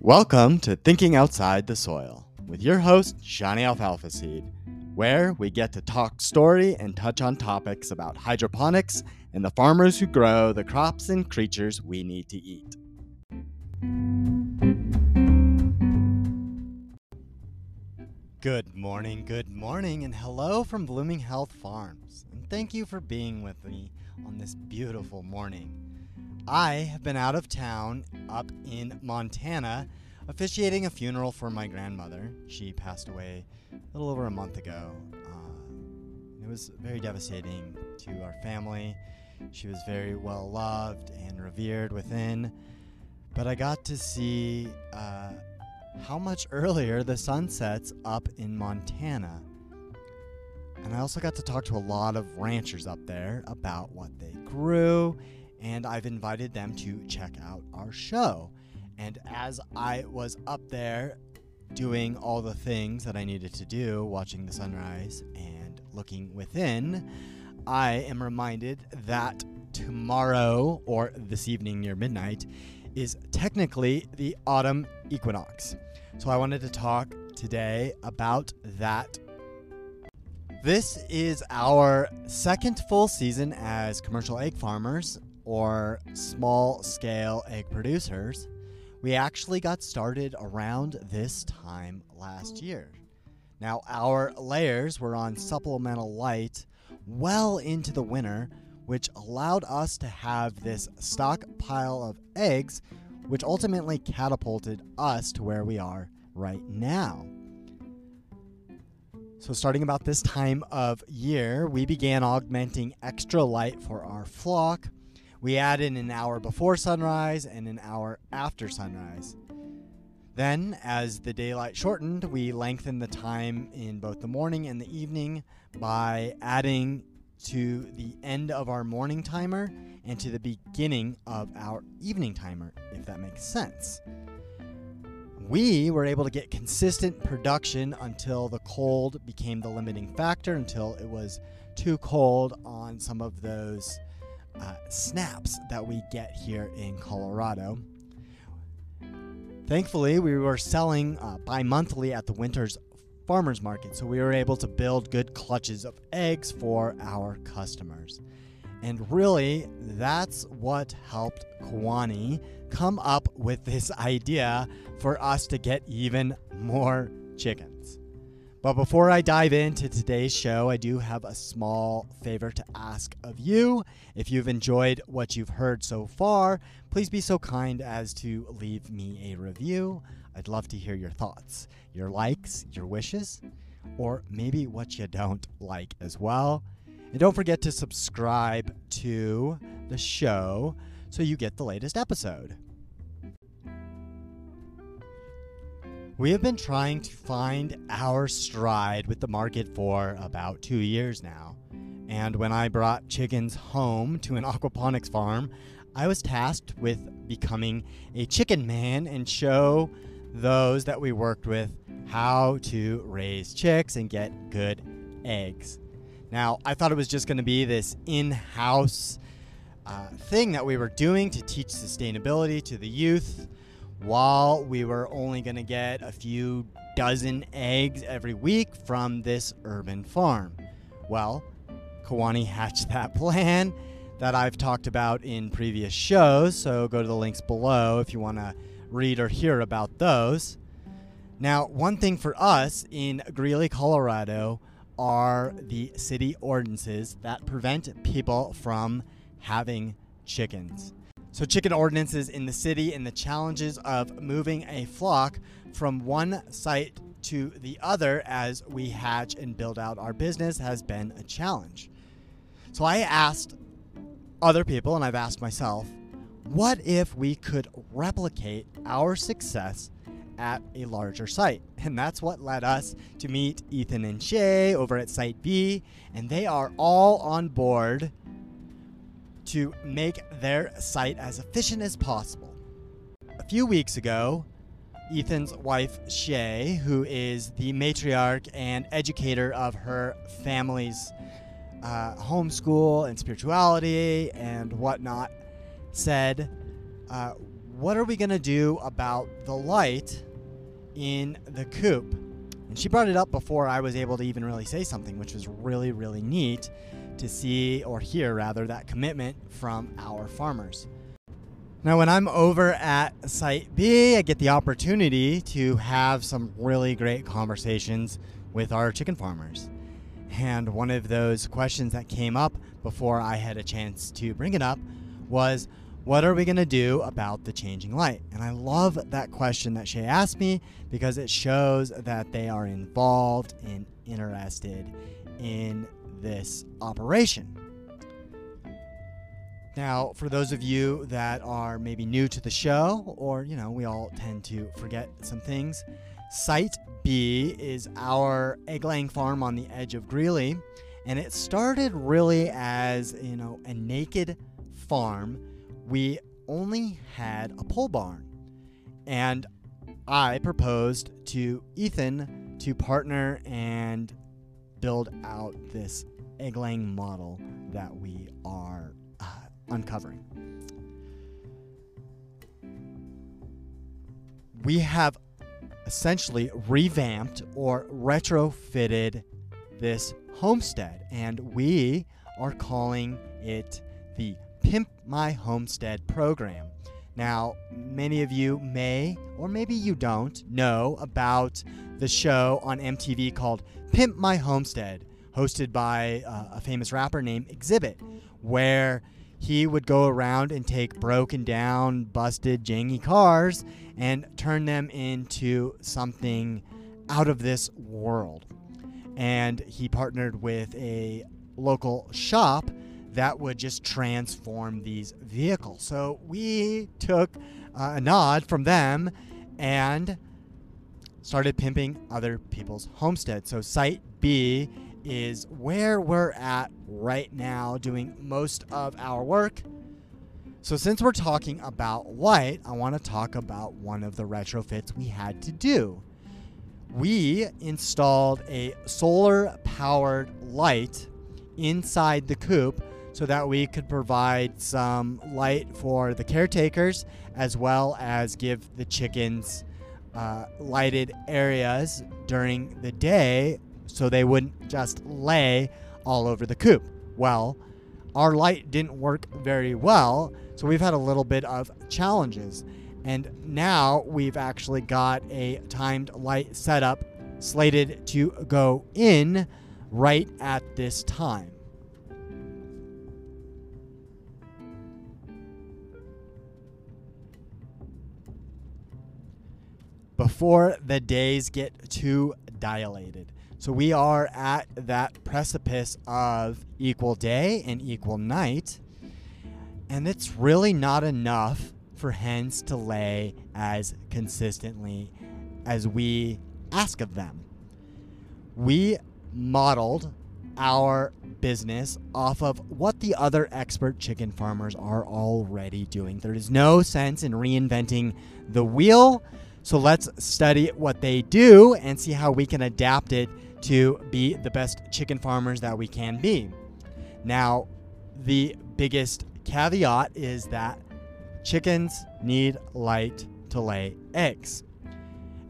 Welcome to Thinking Outside the Soil with your host, Johnny Alfalfa Seed, where we get to talk story and touch on topics about hydroponics and the farmers who grow the crops and creatures we need to eat. Good morning, good morning, and hello from Blooming Health Farms. And thank you for being with me on this beautiful morning. I have been out of town up in Montana officiating a funeral for my grandmother. She passed away a little over a month ago. Uh, it was very devastating to our family. She was very well loved and revered within. But I got to see uh, how much earlier the sun sets up in Montana. And I also got to talk to a lot of ranchers up there about what they grew, and I've invited them to check out our show. And as I was up there doing all the things that I needed to do, watching the sunrise and looking within, I am reminded that tomorrow or this evening near midnight is technically the autumn equinox. So I wanted to talk today about that. This is our second full season as commercial egg farmers or small scale egg producers. We actually got started around this time last year. Now, our layers were on supplemental light well into the winter, which allowed us to have this stockpile of eggs, which ultimately catapulted us to where we are right now. So, starting about this time of year, we began augmenting extra light for our flock. We add in an hour before sunrise and an hour after sunrise. Then, as the daylight shortened, we lengthened the time in both the morning and the evening by adding to the end of our morning timer and to the beginning of our evening timer, if that makes sense. We were able to get consistent production until the cold became the limiting factor, until it was too cold on some of those uh, snaps that we get here in Colorado. Thankfully, we were selling uh, bi monthly at the winter's farmers market, so we were able to build good clutches of eggs for our customers. And really, that's what helped Kwani come up with this idea for us to get even more chickens. But before I dive into today's show, I do have a small favor to ask of you. If you've enjoyed what you've heard so far, please be so kind as to leave me a review. I'd love to hear your thoughts, your likes, your wishes, or maybe what you don't like as well. And don't forget to subscribe to the show so you get the latest episode. We have been trying to find our stride with the market for about two years now. And when I brought chickens home to an aquaponics farm, I was tasked with becoming a chicken man and show those that we worked with how to raise chicks and get good eggs. Now, I thought it was just going to be this in house uh, thing that we were doing to teach sustainability to the youth while we were only going to get a few dozen eggs every week from this urban farm. Well, Kawani hatched that plan that I've talked about in previous shows, so go to the links below if you want to read or hear about those. Now, one thing for us in Greeley, Colorado, are the city ordinances that prevent people from having chickens. So, chicken ordinances in the city and the challenges of moving a flock from one site to the other as we hatch and build out our business has been a challenge. So, I asked other people, and I've asked myself, what if we could replicate our success at a larger site? And that's what led us to meet Ethan and Shay over at Site B, and they are all on board to make their site as efficient as possible. A few weeks ago, Ethan's wife, Shay, who is the matriarch and educator of her family's uh, homeschool and spirituality and whatnot, said, uh, what are we going to do about the light in the coop? And she brought it up before I was able to even really say something, which was really, really neat to see or hear, rather, that commitment from our farmers. Now, when I'm over at Site B, I get the opportunity to have some really great conversations with our chicken farmers. And one of those questions that came up before I had a chance to bring it up was what are we going to do about the changing light? And I love that question that Shay asked me because it shows that they are involved and interested in this operation. Now, for those of you that are maybe new to the show, or, you know, we all tend to forget some things, Site B is our egg laying farm on the edge of Greeley. And it started really as, you know, a naked farm we only had a pole barn. And I proposed to Ethan to partner and build out this egg laying model that we are uh, uncovering. We have essentially revamped or retrofitted this homestead, and we are calling it the Pimp My Homestead program. Now, many of you may, or maybe you don't, know about the show on MTV called Pimp My Homestead, hosted by uh, a famous rapper named Xzibit, where he would go around and take broken down, busted, jangy cars and turn them into something out of this world. And he partnered with a local shop that would just transform these vehicles. So we took uh, a nod from them and started pimping other people's homesteads. So Site B is where we're at right now doing most of our work. So, since we're talking about light, I want to talk about one of the retrofits we had to do. We installed a solar powered light inside the coop so that we could provide some light for the caretakers as well as give the chickens uh, lighted areas during the day so they wouldn't just lay all over the coop. Well, our light didn't work very well, so we've had a little bit of challenges. And now we've actually got a timed light setup slated to go in right at this time. Before the days get too dilated. So we are at that precipice of equal day and equal night. And it's really not enough for hens to lay as consistently as we ask of them. We modeled our business off of what the other expert chicken farmers are already doing. There is no sense in reinventing the wheel so let's study what they do and see how we can adapt it to be the best chicken farmers that we can be. Now, the biggest caveat is that chickens need light to lay eggs.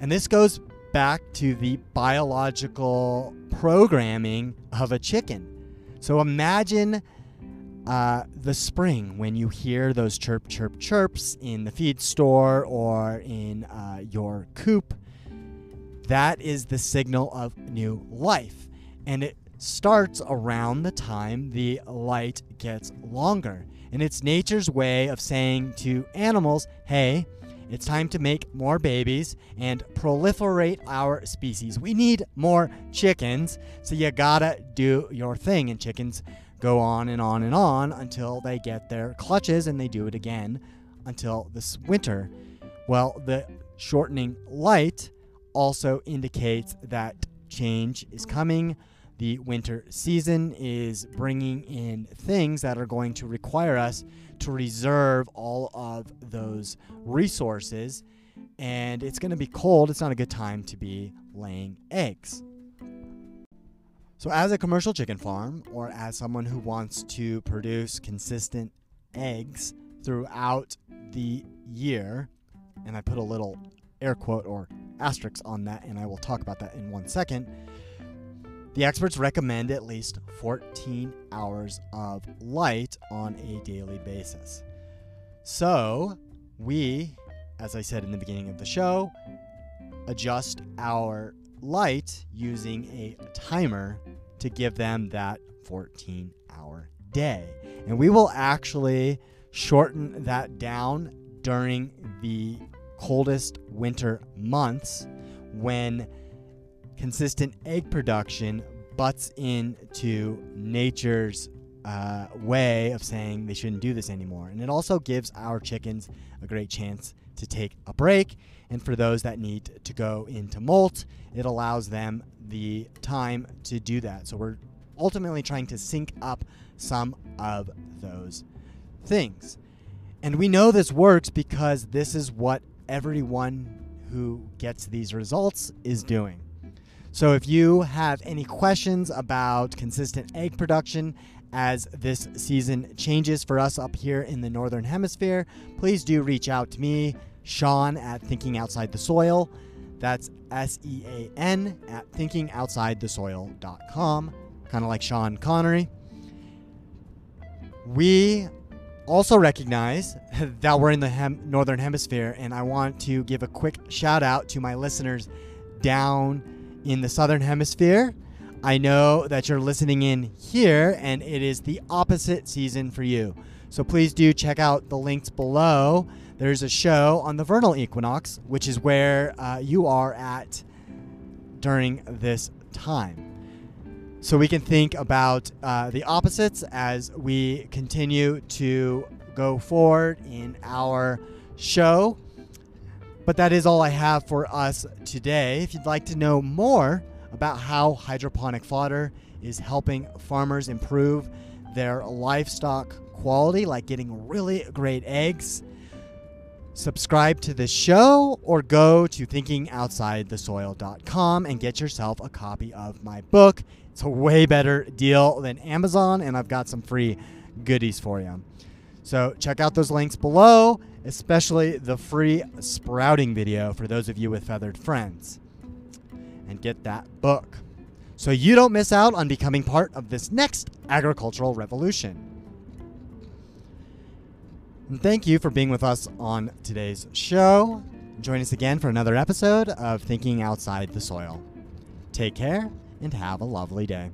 And this goes back to the biological programming of a chicken. So imagine uh, the spring when you hear those chirp, chirp, chirps in the feed store or in uh, your coop. That is the signal of new life. And it starts around the time the light gets longer. And it's nature's way of saying to animals, hey, it's time to make more babies and proliferate our species. We need more chickens, so you gotta do your thing. And chickens go on and on and on until they get their clutches and they do it again until this winter. Well, the shortening light also indicates that change is coming. The winter season is bringing in things that are going to require us to reserve all of those resources. And it's going to be cold. It's not a good time to be laying eggs. So, as a commercial chicken farm, or as someone who wants to produce consistent eggs throughout the year, and I put a little air quote or asterisk on that, and I will talk about that in one second. The experts recommend at least 14 hours of light on a daily basis. So, we, as I said in the beginning of the show, adjust our light using a timer to give them that 14 hour day. And we will actually shorten that down during the coldest winter months when consistent egg production butts into nature's uh, way of saying they shouldn't do this anymore. And it also gives our chickens a great chance to take a break. And for those that need to go into molt, it allows them the time to do that. So we're ultimately trying to sync up some of those things. And we know this works because this is what everyone who gets these results is doing. So if you have any questions about consistent egg production as this season changes for us up here in the Northern Hemisphere, please do reach out to me, Sean at Thinking Outside the Soil. That's S E A N at thinkingoutsidethesoil.com, kind of like Sean Connery. We also recognize that we're in the hem- Northern Hemisphere, and I want to give a quick shout out to my listeners down in the Southern Hemisphere. I know that you're listening in here, and it is the opposite season for you. So please do check out the links below. There's a show on the vernal equinox, which is where uh, you are at during this time. So we can think about uh, the opposites as we continue to go forward in our show. But that is all I have for us today. If you'd like to know more about how hydroponic fodder is helping farmers improve their livestock quality, like getting really great eggs, subscribe to the show or go to thinkingoutsidethesoil.com and get yourself a copy of my book. It's a way better deal than Amazon, and I've got some free goodies for you. So check out those links below, especially the free sprouting video for those of you with feathered friends. And get that book so you don't miss out on becoming part of this next agricultural revolution. And thank you for being with us on today's show. Join us again for another episode of Thinking Outside the Soil. Take care and have a lovely day.